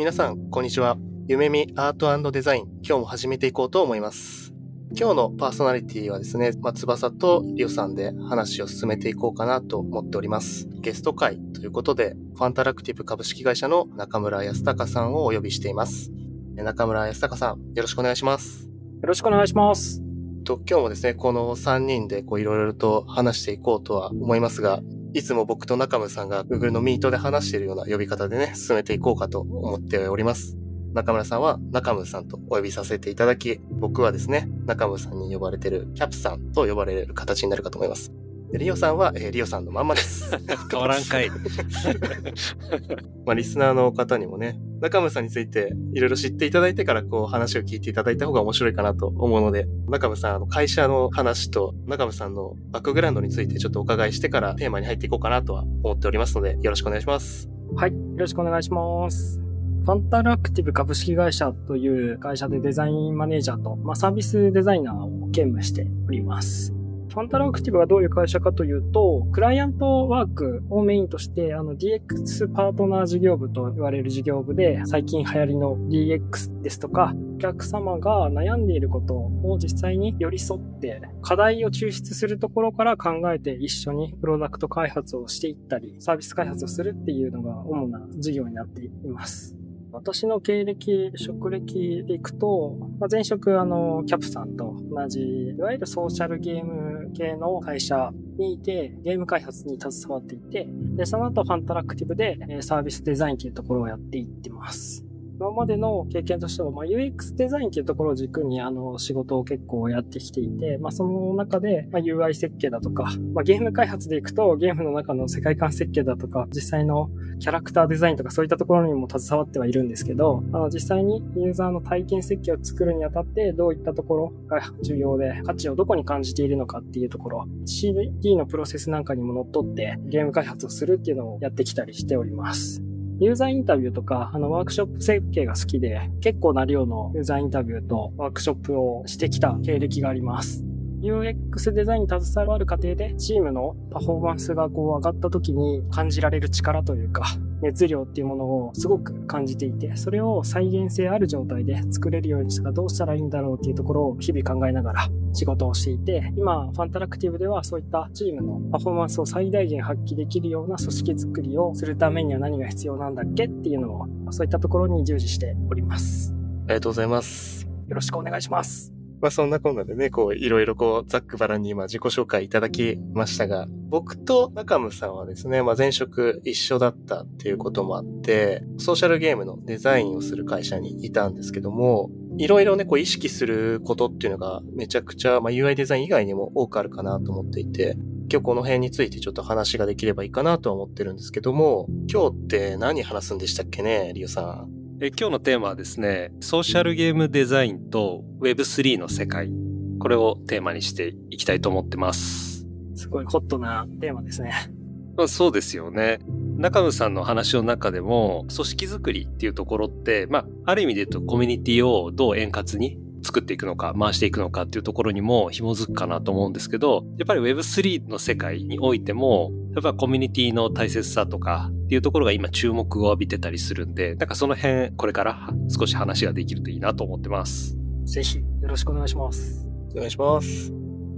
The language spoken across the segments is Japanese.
皆さん、こんにちは。夢見アートデザイン、今日も始めていこうと思います。今日のパーソナリティはですね、松葉とリオさんで話を進めていこうかなと思っております。ゲスト会ということで、ファンタラクティブ株式会社の中村康隆さんをお呼びしています。中村康隆さん、よろしくお願いします。よろしくお願いします。と今日もですね、この3人でこういろいろと話していこうとは思いますが、いつも僕と中村さんが Google のミートで話しているような呼び方でね、進めていこうかと思っております。中村さんは中村さんとお呼びさせていただき、僕はですね、中村さんに呼ばれているキャプさんと呼ばれる形になるかと思います。リオさんは、えー、リオさんのまんまです。変わらんかい。まあ、リスナーの方にもね、中村さんについていろいろ知っていただいてからこう話を聞いていただいた方が面白いかなと思うので、中村さん、あの会社の話と中村さんのバックグラウンドについてちょっとお伺いしてからテーマに入っていこうかなとは思っておりますので、よろしくお願いします。はい、よろしくお願いします。ファンタラクティブ株式会社という会社でデザインマネージャーと、まあ、サービスデザイナーを兼務しております。ファンタラクティブはどういう会社かというと、クライアントワークをメインとして、あの DX パートナー事業部と言われる事業部で、最近流行りの DX ですとか、お客様が悩んでいることを実際に寄り添って、課題を抽出するところから考えて一緒にプロダクト開発をしていったり、サービス開発をするっていうのが主な事業になっています。私の経歴、職歴でいくと、まあ、前職、あの、キャプさんと同じ、いわゆるソーシャルゲーム系の会社にいて、ゲーム開発に携わっていて、で、その後ファントラクティブでサービスデザインというところをやっていってます。今までの経験としては、まあ、UX デザインっていうところを軸にあの仕事を結構やってきていて、まあ、その中で、まあ、UI 設計だとか、まあ、ゲーム開発でいくとゲームの中の世界観設計だとか、実際のキャラクターデザインとかそういったところにも携わってはいるんですけど、あの実際にユーザーの体験設計を作るにあたってどういったところが重要で価値をどこに感じているのかっていうところ、CD のプロセスなんかにも乗っ取ってゲーム開発をするっていうのをやってきたりしております。ユーザーインタビューとか、あの、ワークショップ設計が好きで、結構な量のユーザーインタビューとワークショップをしてきた経歴があります。UX デザインに携わる過程で、チームのパフォーマンスがこう上がった時に感じられる力というか、熱量っていうものをすごく感じていて、それを再現性ある状態で作れるようにしたらどうしたらいいんだろうっていうところを日々考えながら仕事をしていて、今、ファンタラクティブではそういったチームのパフォーマンスを最大限発揮できるような組織づくりをするためには何が必要なんだっけっていうのを、そういったところに従事しております。ありがとうございます。よろしくお願いします。まあそんなこんなでね、こういろいろこうざっくばらんに今自己紹介いただきましたが、僕と中村さんはですね、まあ前職一緒だったっていうこともあって、ソーシャルゲームのデザインをする会社にいたんですけども、いろいろね、こう意識することっていうのがめちゃくちゃ、まあ UI デザイン以外にも多くあるかなと思っていて、今日この辺についてちょっと話ができればいいかなとは思ってるんですけども、今日って何話すんでしたっけね、リオさん。え今日のテーマはですね、ソーシャルゲームデザインと Web3 の世界。これをテーマにしていきたいと思ってます。すごいホットなテーマですね。まあ、そうですよね。中野さんの話の中でも、組織づくりっていうところって、まあ、ある意味で言うとコミュニティをどう円滑に作っていくのか、回していくのかっていうところにも紐づくかなと思うんですけど、やっぱり Web3 の世界においても、やっぱコミュニティの大切さとかっていうところが今注目を浴びてたりするんで、なんかその辺これから少し話ができるといいなと思ってます。ぜひよろしくお願いします。お願いします。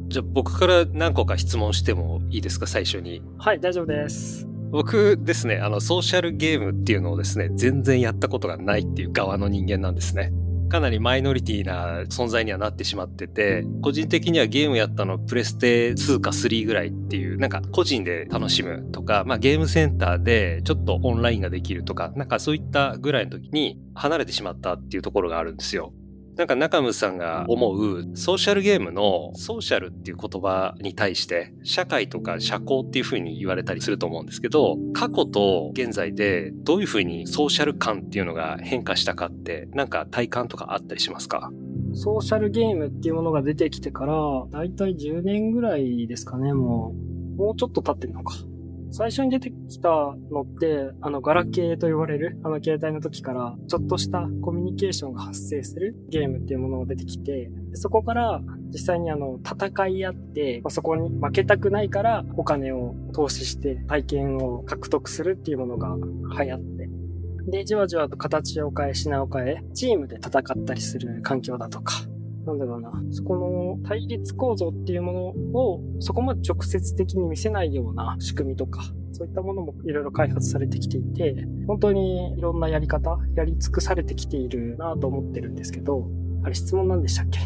じゃあ僕から何個か質問してもいいですか、最初に。はい、大丈夫です。僕ですね、あの、ソーシャルゲームっていうのをですね、全然やったことがないっていう側の人間なんですね。かなりマイノリティな存在にはなってしまってて、個人的にはゲームやったのプレステ2か3ぐらいっていう、なんか個人で楽しむとか、まあゲームセンターでちょっとオンラインができるとか、なんかそういったぐらいの時に離れてしまったっていうところがあるんですよ。なんか中村さんが思うソーシャルゲームのソーシャルっていう言葉に対して社会とか社交っていうふうに言われたりすると思うんですけど過去と現在でどういうふうにソーシャル感っていうのが変化したかってなんか体感とかあったりしますか？ソーシャルゲームっていうものが出てきてからだいたい10年ぐらいですかねもう。もうちょっと経ってるのか。最初に出てきたのって、あの、ガラケーと呼ばれる、あの、携帯の時から、ちょっとしたコミュニケーションが発生するゲームっていうものが出てきて、そこから、実際にあの、戦い合って、まあ、そこに負けたくないから、お金を投資して体験を獲得するっていうものが流行って、で、じわじわと形を変え、品を変え、チームで戦ったりする環境だとか、なんだろうな、そこの対立構造っていうものをそこまで直接的に見せないような仕組みとか、そういったものもいろいろ開発されてきていて、本当にいろんなやり方、やり尽くされてきているなと思ってるんですけど、あれ質問なんでしたっけ？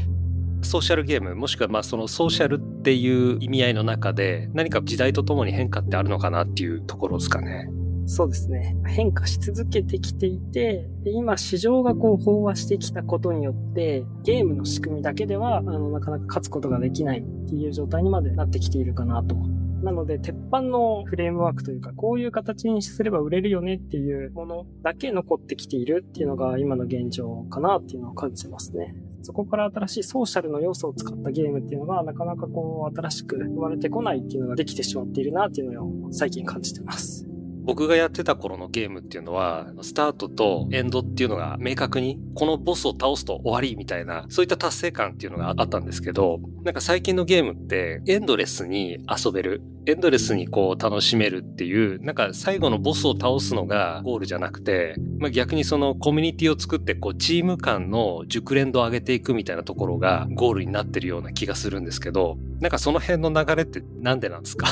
ソーシャルゲームもしくはまあそのソーシャルっていう意味合いの中で何か時代とともに変化ってあるのかなっていうところですかね。そうですね。変化し続けてきていて、で今市場がこう飽和してきたことによって、ゲームの仕組みだけでは、あの、なかなか勝つことができないっていう状態にまでなってきているかなと。なので、鉄板のフレームワークというか、こういう形にすれば売れるよねっていうものだけ残ってきているっていうのが今の現状かなっていうのを感じてますね。そこから新しいソーシャルの要素を使ったゲームっていうのがなかなかこう新しく生まれてこないっていうのができてしまっているなっていうのを最近感じてます。僕がやってた頃のゲームっていうのは、スタートとエンドっていうのが明確に、このボスを倒すと終わりみたいな、そういった達成感っていうのがあったんですけど、なんか最近のゲームってエンドレスに遊べる。エンドレスにこう楽しめるっていう、なんか最後のボスを倒すのがゴールじゃなくて、まあ、逆にそのコミュニティを作ってこうチーム間の熟練度を上げていくみたいなところがゴールになってるような気がするんですけど、なんかその辺の流れってなんでなんですか？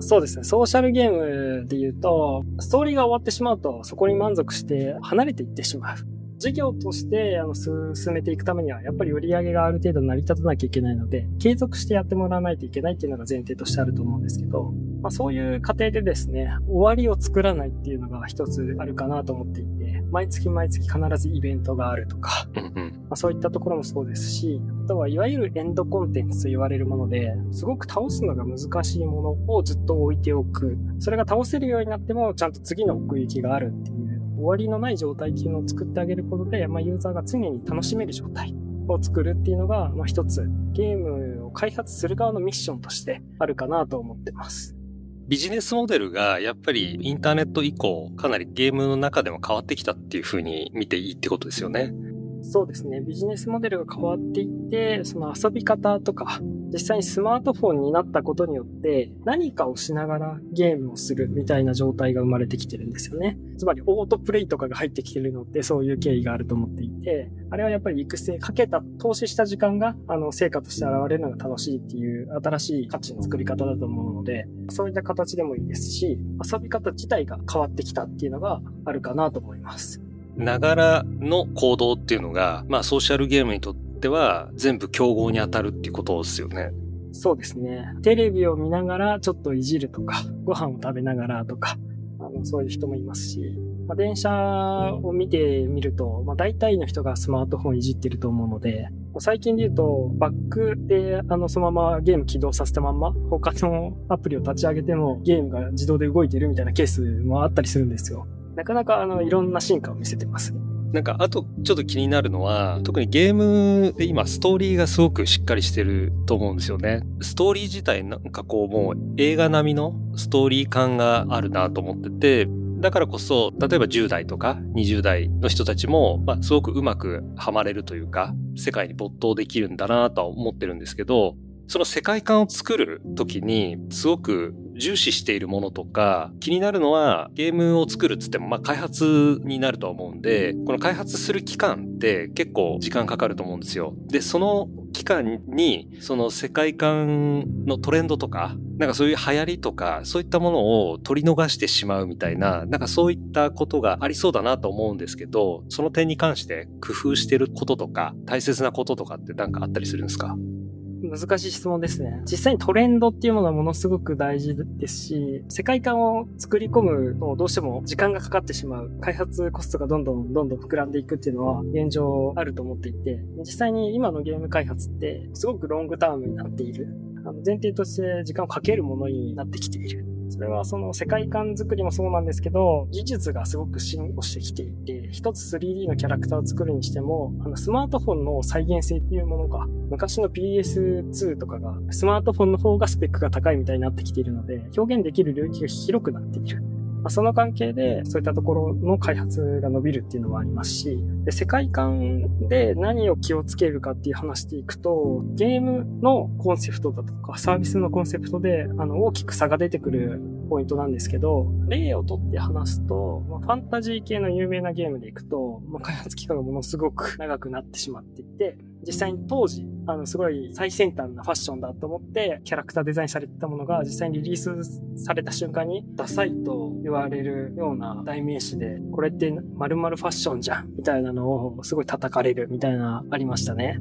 そうですね。ソーシャルゲームで言うと、ストーリーが終わってしまうと、そこに満足して離れていってしまう。事業としてあの進めていくためには、やっぱり売り上げがある程度成り立たなきゃいけないので、継続してやってもらわないといけないっていうのが前提としてあると思うんですけど、まあ、そういう過程でですね、終わりを作らないっていうのが一つあるかなと思っていて、毎月毎月必ずイベントがあるとか、まあ、そういったところもそうですし、あとはいわゆるエンドコンテンツと言われるもので、すごく倒すのが難しいものをずっと置いておく。それが倒せるようになっても、ちゃんと次の奥行きがあるっていう終わりのない状態っていうのを作ってあげることで、まあ、ユーザーが常に楽しめる状態を作るっていうのが、まあ、一つゲームを開発する側のミッションとしてあるかなと思ってます。ビジネスモデルがやっぱりインターネット以降かなりゲームの中でも変わってきたっていうふうに見ていいってことですよね。そうですね。ビジネスモデルが変わっていって、その遊び方とか、実際にスマートフォンになったことによって、何かをしながらゲームをするみたいな状態が生まれてきてるんですよね。つまり、オートプレイとかが入ってきてるのってそういう経緯があると思っていて、あれはやっぱり育成、かけた、投資した時間が、あの、成果として現れるのが楽しいっていう新しい価値の作り方だと思うので、そういった形でもいいですし、遊び方自体が変わってきたっていうのがあるかなと思います。ながらの行動っていうのが、まあソーシャルゲームにとっては全部競合に当たるっていうことですよね。そうですね。テレビを見ながらちょっといじるとか、ご飯を食べながらとか、あのそういう人もいますし、まあ、電車を見てみると、まあ、大体の人がスマートフォンいじってると思うので、最近で言うと、バックで、あの、そのままゲーム起動させたまんま、他のアプリを立ち上げても、ゲームが自動で動いてるみたいなケースもあったりするんですよ。なかなかあのいろんな進化を見せてます。なんか、あと、ちょっと気になるのは、特にゲームで今、ストーリーがすごくしっかりしてると思うんですよね。ストーリー自体なんかこう、もう映画並みのストーリー感があるなと思ってて、だからこそ、例えば10代とか20代の人たちも、まあ、すごくうまくはまれるというか、世界に没頭できるんだなとは思ってるんですけど、その世界観を作るときに、すごく重視しているものとか、気になるのはゲームを作るっつっても、まあ開発になると思うんで、この開発する期間って結構時間かかると思うんですよ。で、その期間に、その世界観のトレンドとか、なんかそういう流行りとか、そういったものを取り逃してしまうみたいな、なんかそういったことがありそうだなと思うんですけど、その点に関して工夫してることとか、大切なこととかって何かあったりするんですか？難しい質問ですね。実際にトレンドっていうものはものすごく大事ですし、世界観を作り込むとどうしても時間がかかってしまう。開発コストがどんどんどんどん膨らんでいくっていうのは現状あると思っていて、実際に今のゲーム開発ってすごくロングタームになっている。あの前提として時間をかけるものになってきている。それはその世界観作りもそうなんですけど、技術がすごく進歩してきていて、一つ 3D のキャラクターを作るにしても、あのスマートフォンの再現性っていうものが、昔の PS2 とかが、スマートフォンの方がスペックが高いみたいになってきているので、表現できる領域が広くなっている。まあ、その関係で、そういったところの開発が伸びるっていうのもありますし、で世界観で何を気をつけるかっていう話でいくと、ゲームのコンセプトだとか、サービスのコンセプトで、あの、大きく差が出てくるポイントなんですけど、例をとって話すと、まあ、ファンタジー系の有名なゲームでいくと、まあ、開発期間がものすごく長くなってしまっていて、実際に当時、あの、すごい最先端なファッションだと思って、キャラクターデザインされてたものが、実際にリリースされた瞬間に、ダサいと言われるような代名詞で、これって〇〇ファッションじゃん、みたいなのをすごい叩かれるみたいな、ありましたね。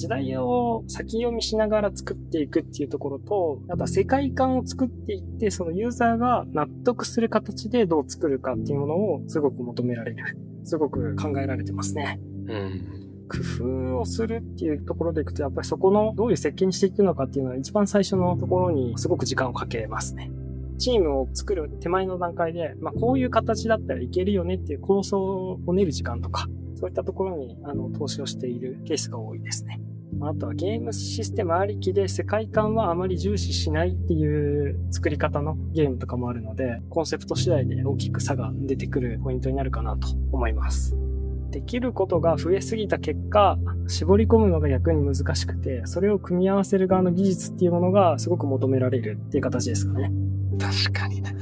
時代を先読みしながら作っていくっていうところと、あとは世界観を作っていって、そのユーザーが納得する形でどう作るかっていうものをすごく求められる。すごく考えられてますね。うん。工夫をするっていうところでいくと、やっぱりそこのどういう設計にしていくのかっていうのは一番最初のところにすごく時間をかけますね。チームを作る手前の段階で、まあ、こういう形だったらいけるよねっていう構想を練る時間とか、そういったところにあの投資をしているケースが多いですね。あとはゲームシステムありきで世界観はあまり重視しないっていう作り方のゲームとかもあるので、コンセプト次第で大きく差が出てくるポイントになるかなと思います。できることが増えすぎた結果、絞り込むのが逆に難しくて、それを組み合わせる側の技術っていうものがすごく求められるっていう形ですかね。確かにね。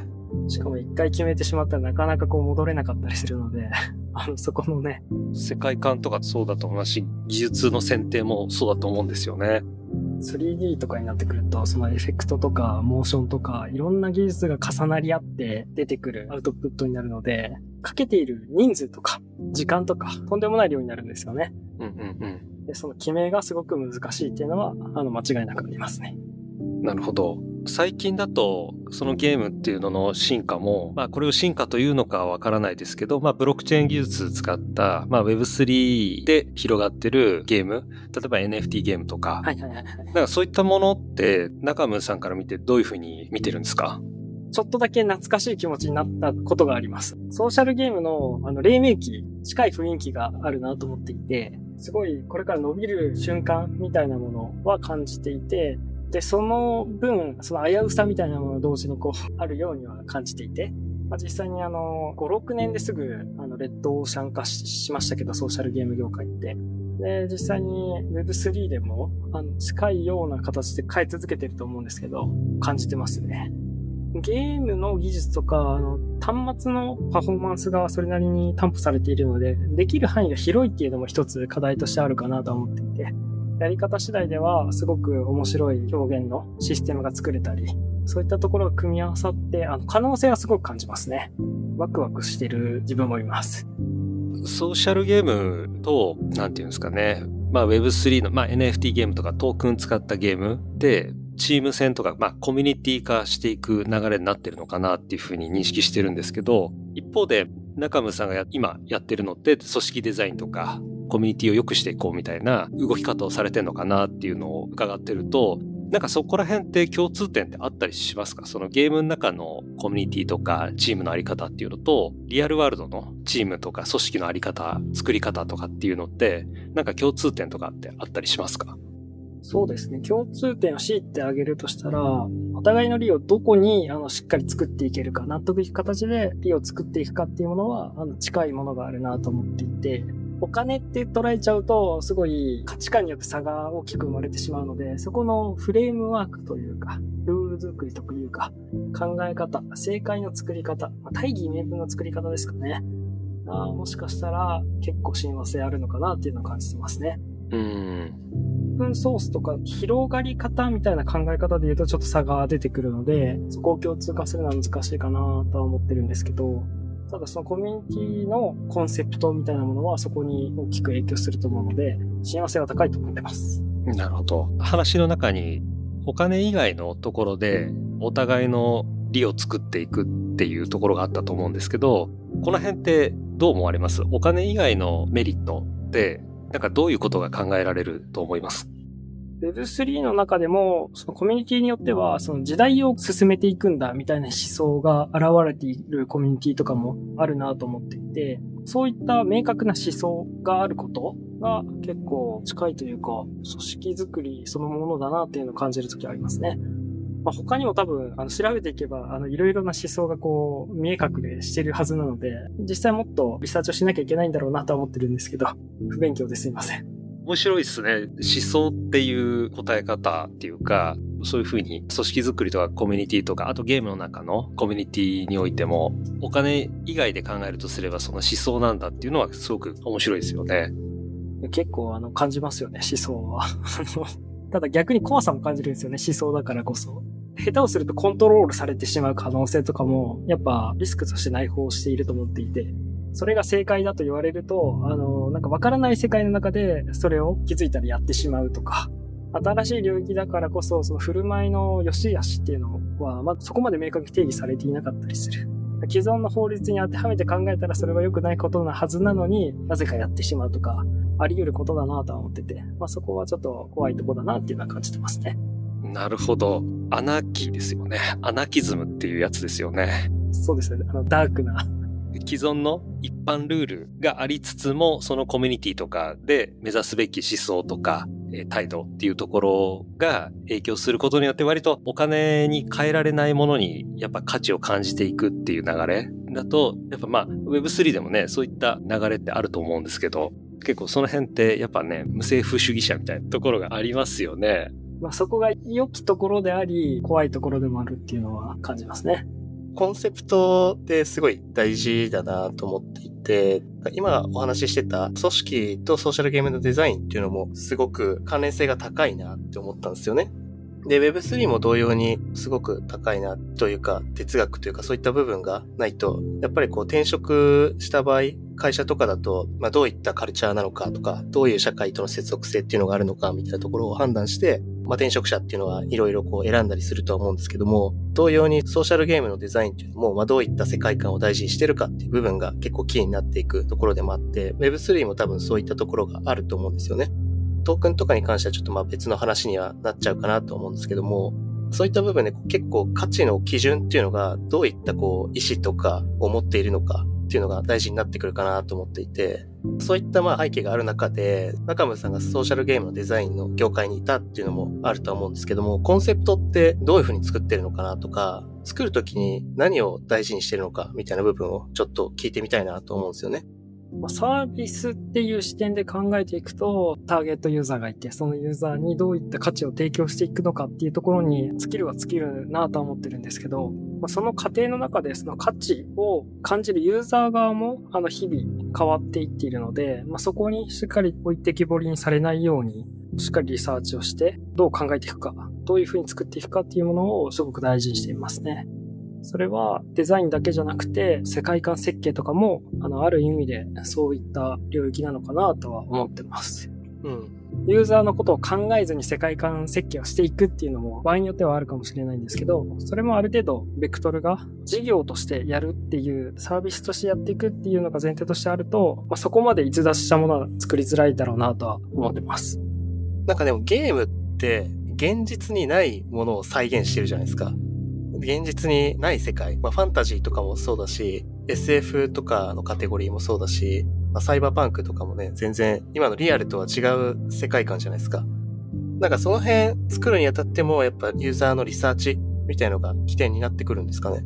しかも一回決めてしまったらなかなかこう戻れなかったりするので、あの、そこのね。世界観とかそうだと思うし、技術の選定もそうだと思うんですよね。3D とかになってくると、そのエフェクトとか、モーションとか、いろんな技術が重なり合って出てくるアウトプットになるので、かけている人数とか、時間とか、とんでもない量になるんですよね。うんうんうん。で、その決めがすごく難しいっていうのは、あの、間違いなくありますね。なるほど。最近だと、そのゲームっていうのの進化も、まあこれを進化というのかわからないですけど、まあブロックチェーン技術使った、まあ Web3 で広がってるゲーム、例えば NFT ゲームとか、はいはいはい。なんかそういったものって、中村さんから見てどういうふうに見てるんですか？ちょっとだけ懐かしい気持ちになったことがあります。ソーシャルゲームのあの黎明期、近い雰囲気があるなと思っていて、すごいこれから伸びる瞬間みたいなものは感じていて、で、その分、その危うさみたいなものを同時にこう、あるようには感じていて、まあ、実際にあの、5、6年ですぐ、あの、レッドオーシャン化しましたけど、ソーシャルゲーム業界って。で、実際に Web3 でも、あの、近いような形で変え続けてると思うんですけど、感じてますね。ゲームの技術とか、あの、端末のパフォーマンスがそれなりに担保されているので、できる範囲が広いっていうのも一つ課題としてあるかなと思っていて、やり方次第ではすごく面白い表現のシステムが作れたり、そういったところが組み合わさって、あの、可能性はすごく感じますね。ワクワクしてる自分もいます。ソーシャルゲームと、なんていうんですかね。まあ Web3 の、まあ NFT ゲームとかトークン使ったゲームで、チーム戦とか、まあコミュニティ化していく流れになってるのかなっていうふうに認識してるんですけど、一方で中村さんが今やってるのって組織デザインとかコミュニティを良くしていこうみたいな動き方をされてるのかなっていうのを伺ってると、なんかそこら辺って共通点ってあったりしますか？そのゲームの中のコミュニティとかチームのあり方っていうのと、リアルワールドのチームとか組織のあり方、作り方とかっていうのって、なんか共通点とかってあったりしますか？そうですね。共通点を強いてあげるとしたら、お互いの利をどこにあのしっかり作っていけるか、納得いく形で利を作っていくかっていうものは、あの近いものがあるなと思っていて、お金って捉えちゃうと、すごい価値観によって差が大きく生まれてしまうので、そこのフレームワークというか、ルール作りというか、考え方、正解の作り方、まあ、大義名分の作り方ですかね。あもしかしたら結構親和性あるのかなっていうのを感じてますね。うん。オープンソースとか広がり方みたいな考え方で言うとちょっと差が出てくるので、そこを共通化するのは難しいかなとは思ってるんですけど、ただそのコミュニティのコンセプトみたいなものはそこに大きく影響すると思うので、親和性は高いと思ってます。なるほど。話の中にお金以外のところでお互いの利を作っていくっていうところがあったと思うんですけど、この辺ってどう思われます？お金以外のメリットってなんかどういうことが考えられると思います？Web3 の中でも、そのコミュニティによっては、その時代を進めていくんだみたいな思想が現れているコミュニティとかもあるなと思っていて、そういった明確な思想があることが結構近いというか、組織づくりそのものだなっていうのを感じるときありますね。まあ、他にも多分、あの、調べていけば、あの、いろいろな思想がこう、見え隠れしてるはずなので、実際もっとリサーチをしなきゃいけないんだろうなとは思ってるんですけど、不勉強ですいません。面白いですね。思想っていう答え方っていうか、そういうふうに組織づくりとかコミュニティとか、あとゲームの中のコミュニティにおいても、お金以外で考えるとすればその思想なんだっていうのはすごく面白いですよね。結構あの感じますよね、思想は。ただ逆に怖さも感じるんですよね、思想だからこそ。下手をするとコントロールされてしまう可能性とかも、やっぱリスクとして内包していると思っていて、それが正解だと言われると、あの、なんかわからない世界の中でそれを気づいたらやってしまうとか、新しい領域だからこそ、その振る舞いの良し悪しっていうのは、まあ、そこまで明確に定義されていなかったりする。既存の法律に当てはめて考えたらそれは良くないことなはずなのになぜかやってしまうとか、あり得ることだなとは思ってて、まあそこはちょっと怖いとこだなっていうのは感じてますね。なるほど。アナキーですよね。アナキズムっていうやつですよね。そうですね。あの、ダークな。既存の一般ルールがありつつも、そのコミュニティとかで目指すべき思想とか、態度っていうところが影響することによって割とお金に変えられないものにやっぱ価値を感じていくっていう流れだと、やっぱまあ Web3 でもね、そういった流れってあると思うんですけど、結構その辺ってやっぱね、無政府主義者みたいなところがありますよね。まあそこが良きところであり、怖いところでもあるっていうのは感じますね。コンセプトってすごい大事だなと思っていて、今お話ししてた組織とソーシャルゲームのデザインっていうのもすごく関連性が高いなって思ったんですよね。で、Web3 も同様にすごく高いなというか、哲学というかそういった部分がないと、やっぱりこう転職した場合、会社とかだと、まあどういったカルチャーなのかとか、どういう社会との接続性っていうのがあるのかみたいなところを判断して、まあ転職者っていうのはいろいろこう選んだりするとは思うんですけども、同様にソーシャルゲームのデザインっていうのも、まあどういった世界観を大事にしてるかっていう部分が結構キーになっていくところでもあって、Web3 も多分そういったところがあると思うんですよね。トークンとかに関してはちょっとまあ別の話にはなっちゃうかなと思うんですけども、そういった部分で結構価値の基準っていうのがどういったこう意思とかを持っているのかっていうのが大事になってくるかなと思っていて、そういったまあ背景がある中で、中村さんがソーシャルゲームのデザインの業界にいたっていうのもあると思うんですけども、コンセプトってどういうふうに作ってるのかなとか、作るときに何を大事にしてるのかみたいな部分をちょっと聞いてみたいなと思うんですよね。サービスっていう視点で考えていくと、ターゲットユーザーがいて、そのユーザーにどういった価値を提供していくのかっていうところに尽きるは尽きるなとは思ってるんですけど、その過程の中でその価値を感じるユーザー側もあの日々変わっていっているので、ま、そこにしっかり置いてきぼりにされないように、しっかりリサーチをして、どう考えていくか、どういうふうに作っていくかっていうものをすごく大事にしていますね。それはデザインだけじゃなくて、世界観設計とかも、あの、ある意味でそういった領域なのかなとは思ってます。うん。ユーザーのことを考えずに世界観設計をしていくっていうのも場合によってはあるかもしれないんですけど、それもある程度ベクトルが事業としてやるっていうサービスとしてやっていくっていうのが前提としてあると、まあ、そこまで逸脱したものは作りづらいだろうなとは思ってます。なんかでもゲームって現実にないものを再現してるじゃないですか。現実にない世界、まあ、ファンタジーとかもそうだし、SF とかのカテゴリーもそうだし、まあ、サイバーパンクとかもね、全然今のリアルとは違う世界観じゃないですか。なんかその辺作るにあたっても、やっぱユーザーのリサーチみたいのが起点になってくるんですかね。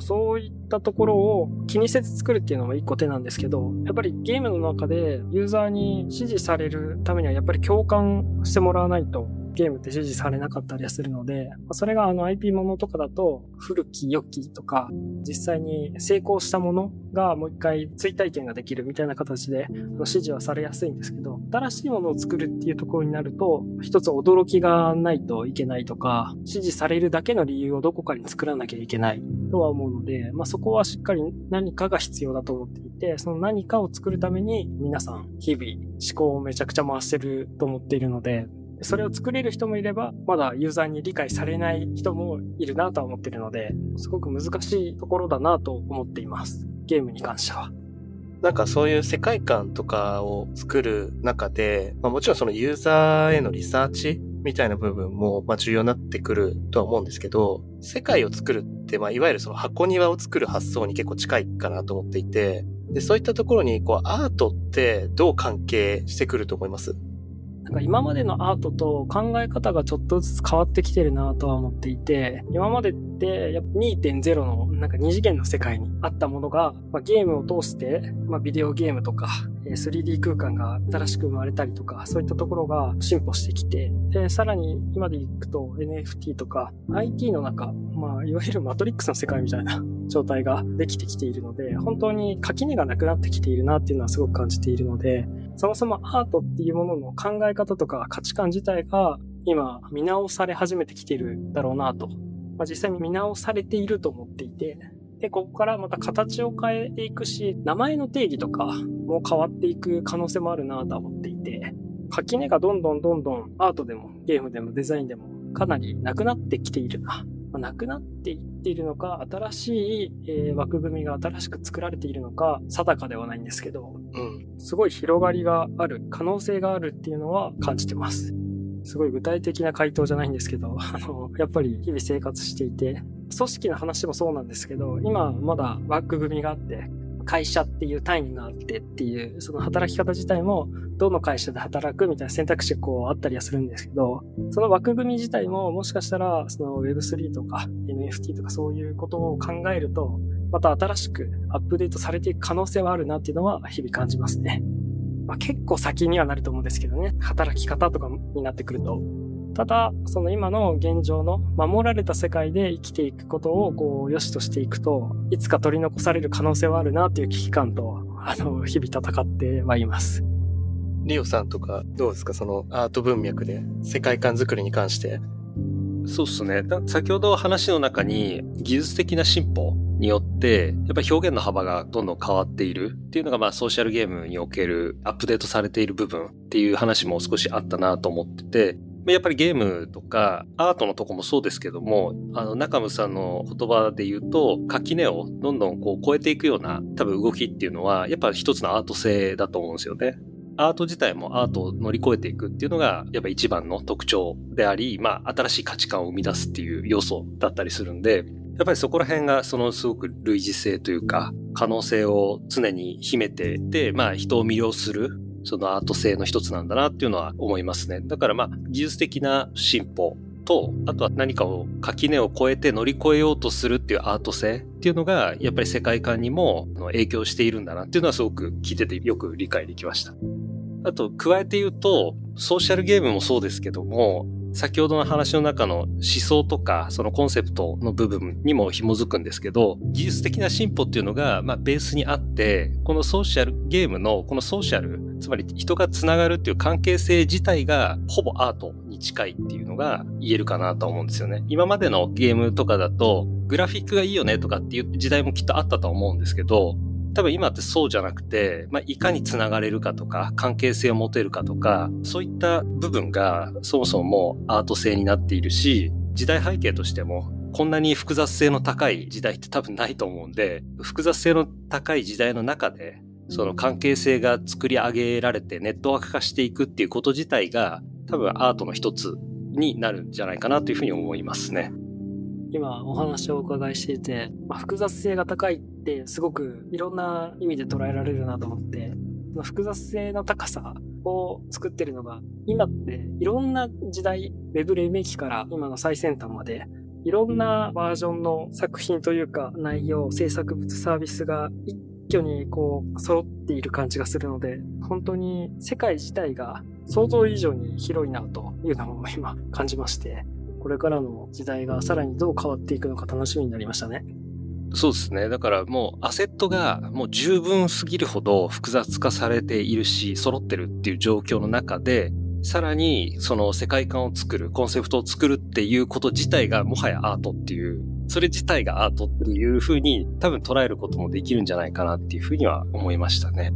そういったところを気にせず作るっていうのも一個手なんですけど、やっぱりゲームの中でユーザーに支持されるためにはやっぱり共感してもらわないとゲームって支持されなかったりするので、それがあの IP ものとかだと、古き良きとか、実際に成功したものがもう一回追体験ができるみたいな形で支持はされやすいんですけど、新しいものを作るっていうところになると、一つ驚きがないといけないとか、支持されるだけの理由をどこかに作らなきゃいけないとは思うので、まあ、そこはしっかり何かが必要だと思っていて、その何かを作るために皆さん日々思考をめちゃくちゃ回してると思っているので、それを作れる人もいれば、まだユーザーに理解されない人もいるなとは思ってるので、すごく難しいところだなと思っています。ゲームに関しては。なんかそういう世界観とかを作る中で、まあ、もちろんそのユーザーへのリサーチみたいな部分も、ま、重要になってくるとは思うんですけど、世界を作るって、まあ、いわゆるその箱庭を作る発想に結構近いかなと思っていて、で、そういったところに、こう、アートってどう関係してくると思います？なんか今までのアートと考え方がちょっとずつ変わってきてるなとは思っていて、今までってやっぱ2.0のなんか2次元の世界にあったものが、まあ、ゲームを通して、まあ、ビデオゲームとか 3D 空間が新しく生まれたりとか、そういったところが進歩してきて、で、さらに今で行くと NFT とか IT の中、まあ、いわゆるマトリックスの世界みたいな 状態ができてきているので、本当に垣根がなくなってきているなっていうのはすごく感じているので、そもそもアートっていうものの考え方とか価値観自体が今見直され始めてきてるだろうなと。まあ、実際に見直されていると思っていて、で、ここからまた形を変えていくし、名前の定義とかも変わっていく可能性もあるなと思っていて、垣根がどんどんどんどんアートでもゲームでもデザインでもかなりなくなってきているな。まあ、なくなっていっているのか、新しい、えー、枠組みが新しく作られているのか、定かではないんですけど、うん、すごい広がりがある、可能性があるっていうのは感じてます。すごい具体的な回答じゃないんですけど、あの、やっぱり日々生活していて、組織の話もそうなんですけど、今まだ枠組みがあって、会社っていう単位があってっていう、その働き方自体も、どの会社で働くみたいな選択肢がこうあったりはするんですけど、その枠組み自体ももしかしたら、その Web3 とか NFT とかそういうことを考えると、また新しくアップデートされていく可能性はあるなっていうのは日々感じますね。まあ、結構先にはなると思うんですけどね。働き方とかになってくると。ただ、その今の現状の守られた世界で生きていくことをこう良しとしていくと、いつか取り残される可能性はあるなっていう危機感と、あの、日々戦ってはいます。リオさんとかどうですか？そのアート文脈で世界観作りに関して。そうっすね。先ほど話の中に技術的な進歩によって、やっぱり表現の幅がどんどん変わっているっていうのが、まあソーシャルゲームにおけるアップデートされている部分っていう話も少しあったなと思ってて、やっぱりゲームとかアートのとこもそうですけども、あの、中村さんの言葉で言うと、垣根をどんどんこう超えていくような多分動きっていうのは、やっぱ一つのアート性だと思うんですよね。アート自体もアートを乗り越えていくっていうのが、やっぱ一番の特徴であり、まあ、新しい価値観を生み出すっていう要素だったりするんで、やっぱりそこら辺がそのすごく類似性というか、可能性を常に秘めてて、まあ人を魅了するそのアート性の一つなんだなっていうのは思いますね。だからまあ、技術的な進歩と、あとは何かを垣根を越えて乗り越えようとするっていうアート性っていうのが、やっぱり世界観にも影響しているんだなっていうのはすごく聞いててよく理解できました。あと、加えて言うと、ソーシャルゲームもそうですけども、先ほどの話の中の思想とか、そのコンセプトの部分にも紐づくんですけど、技術的な進歩っていうのが、まあ、ベースにあって、このソーシャル、ゲームのこのソーシャル、つまり人がつながるっていう関係性自体が、ほぼアートに近いっていうのが言えるかなと思うんですよね。今までのゲームとかだと、グラフィックがいいよねとかっていう時代もきっとあったと思うんですけど、多分今ってそうじゃなくて、まあ、いかにつながれるかとか、関係性を持てるかとか、そういった部分がそもそもアート性になっているし、時代背景としても、こんなに複雑性の高い時代って多分ないと思うんで、複雑性の高い時代の中で、その関係性が作り上げられてネットワーク化していくっていうこと自体が、多分アートの一つになるんじゃないかなというふうに思いますね。今お話をお伺いしていて、まあ、複雑性が高いってすごくいろんな意味で捉えられるなと思って、その複雑性の高さを作ってるのが、今っていろんな時代、ウェブ黎明期から今の最先端まで、いろんなバージョンの作品というか内容、制作物、サービスが一挙にこう揃っている感じがするので、本当に世界自体が想像以上に広いなというのも今感じまして、これからの時代がさらにどう変わっていくのか楽しみになりましたね。そうですね。だからもうアセットがもう十分すぎるほど複雑化されているし、揃ってるっていう状況の中で、さらにその世界観を作る、コンセプトを作るっていうこと自体がもはやアートっていう、それ自体がアートっていうふうに多分捉えることもできるんじゃないかなっていうふうには思いましたね。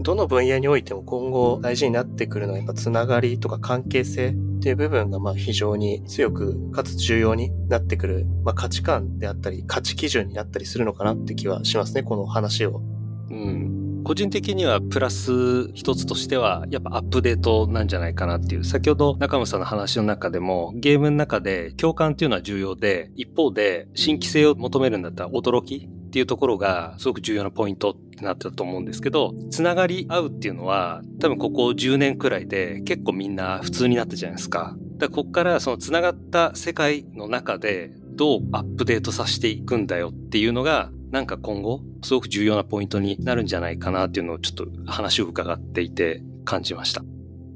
どの分野においても今後大事になってくるのはやっぱつながりとか関係性っていう部分がまあ非常に強くかつ重要になってくる、まあ、価値観であったり価値基準になったりするのかなって気はしますね、この話を。うん。個人的にはプラス一つとしては、やっぱアップデートなんじゃないかなっていう。先ほど中村さんの話の中でも、ゲームの中で共感っていうのは重要で、一方で新規性を求めるんだったら驚きっていうところがすごく重要なポイントってなってたと思うんですけど、つながり合うっていうのは多分ここ10年くらいで結構みんな普通になったじゃないですか。だからここからそのつながった世界の中でどうアップデートさせていくんだよっていうのがなんか今後すごく重要なポイントになるんじゃないかなっていうのをちょっと話を伺っていて感じました。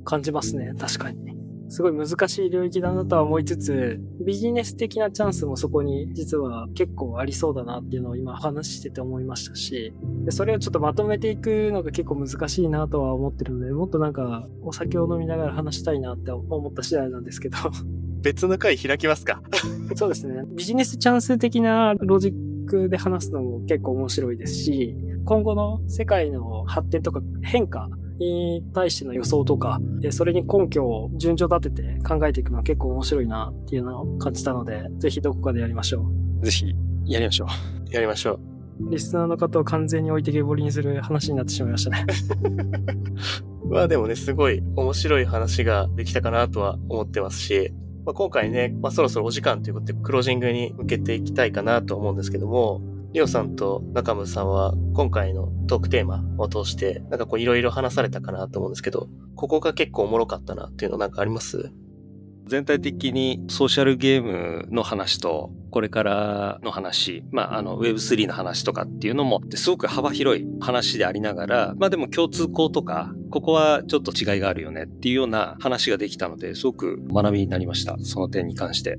感じますね。確かに。すごい難しい領域だなとは思いつつ、ビジネス的なチャンスもそこに実は結構ありそうだなっていうのを今話してて思いましたし、でそれをちょっとまとめていくのが結構難しいなとは思ってるので、もっとなんかお酒を飲みながら話したいなって思った次第なんですけど。別の回開きますか？そうですね。ビジネスチャンス的なロジックで話すのも結構面白いですし、今後の世界の発展とか変化に対しての予想とか、それに根拠を順序立てて考えていくのは結構面白いなっていうのを感じたので、ぜひどこかでやりましょう。ぜひ、やりましょう。やりましょう。リスナーの方を完全に置いてけぼりにする話になってしまいましたね。まあでもね、すごい面白い話ができたかなとは思ってますし、まあ、今回ね、まあ、そろそろお時間ということでクロージングに向けていきたいかなと思うんですけども、リオさんと中村さんは今回のトークテーマを通して、なんかこういろいろ話されたかなと思うんですけど、ここが結構おもろかったなっていうのなんかあります？全体的にソーシャルゲームの話と、これからの話、まあ、あの Web3 の話とかっていうのも、すごく幅広い話でありながら、まあでも共通項とか、ここはちょっと違いがあるよねっていうような話ができたので、すごく学びになりました。その点に関して。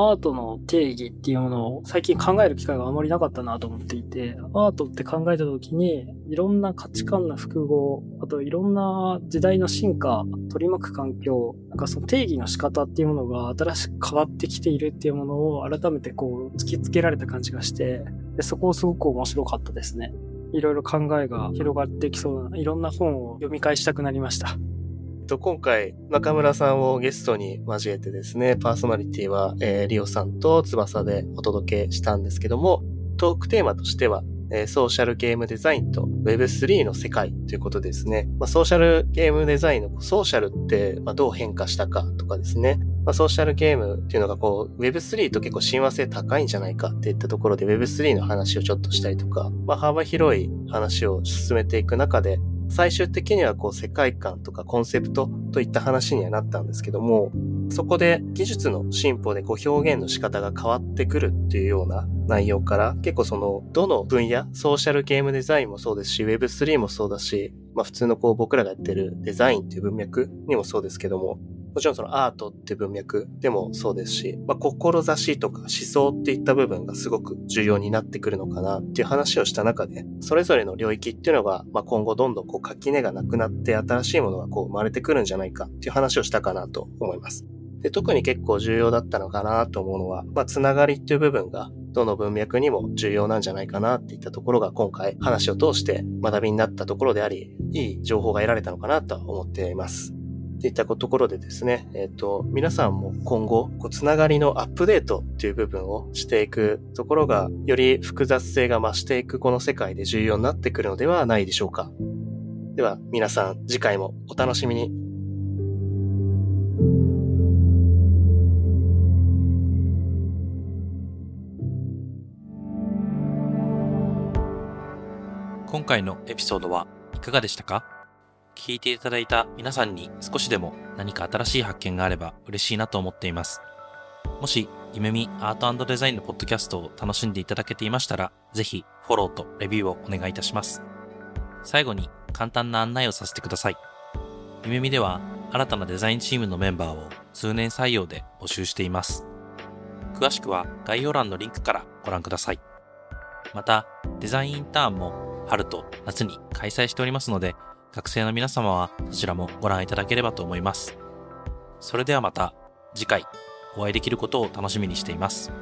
アートの定義っていうものを最近考える機会があまりなかったなと思っていて、アートって考えた時に、いろんな価値観の複合、あといろんな時代の進化、取り巻く環境、なんかその定義の仕方っていうものが新しく変わってきているっていうものを改めてこう突きつけられた感じがして、でそこをすごく面白かったですね。いろいろ考えが広がってきそうな、いろんな本を読み返したくなりました。と、今回、中村さんをゲストに交えてですね、パーソナリティは、えー、リオさんと翼でお届けしたんですけども、トークテーマとしては、えー、ソーシャルゲームデザインと Web3 の世界ということですね。まあ、ソーシャルゲームデザインのソーシャルって、まあ、どう変化したかとかですね。まあ、ソーシャルゲームっていうのがこう Web3 と結構親和性高いんじゃないかっていったところで Web3 の話をちょっとしたりとか、まあ、幅広い話を進めていく中で、最終的にはこう世界観とかコンセプトといった話にはなったんですけども、そこで技術の進歩でこう表現の仕方が変わってくるっていうような内容から結構そのどの分野、ソーシャルゲームデザインもそうですし、Web3 もそうだし、まあ普通のこう僕らがやってるデザインっていう文脈にもそうですけども、もちろんそのアートって文脈でもそうですし、まあ、志とか思想っていった部分がすごく重要になってくるのかなっていう話をした中で、それぞれの領域っていうのが、まあ、今後どんどんこう垣根がなくなって新しいものがこう生まれてくるんじゃないかっていう話をしたかなと思います。で特に結構重要だったのかなと思うのは、まあ、つながりっていう部分がどの文脈にも重要なんじゃないかなっていったところが今回話を通して学びになったところであり、いい情報が得られたのかなと思っています。っていったところでですね、えっ、ー、と、皆さんも今後、こう、つながりのアップデートっていう部分をしていくところが、より複雑性が増していくこの世界で重要になってくるのではないでしょうか。では、皆さん、次回もお楽しみに。今回のエピソードはいかがでしたか？聞いていただいた皆さんに少しでも何か新しい発見があれば嬉しいなと思っています。もし、夢見アートデザインのポッドキャストを楽しんでいただけていましたら、ぜひフォローとレビューをお願いいたします。最後に簡単な案内をさせてください。夢見では新たなデザインチームのメンバーを通年採用で募集しています。詳しくは概要欄のリンクからご覧ください。また、デザインインターンも春と夏に開催しておりますので、学生の皆様はそちらもご覧いただければと思います。それではまた次回お会いできることを楽しみにしています。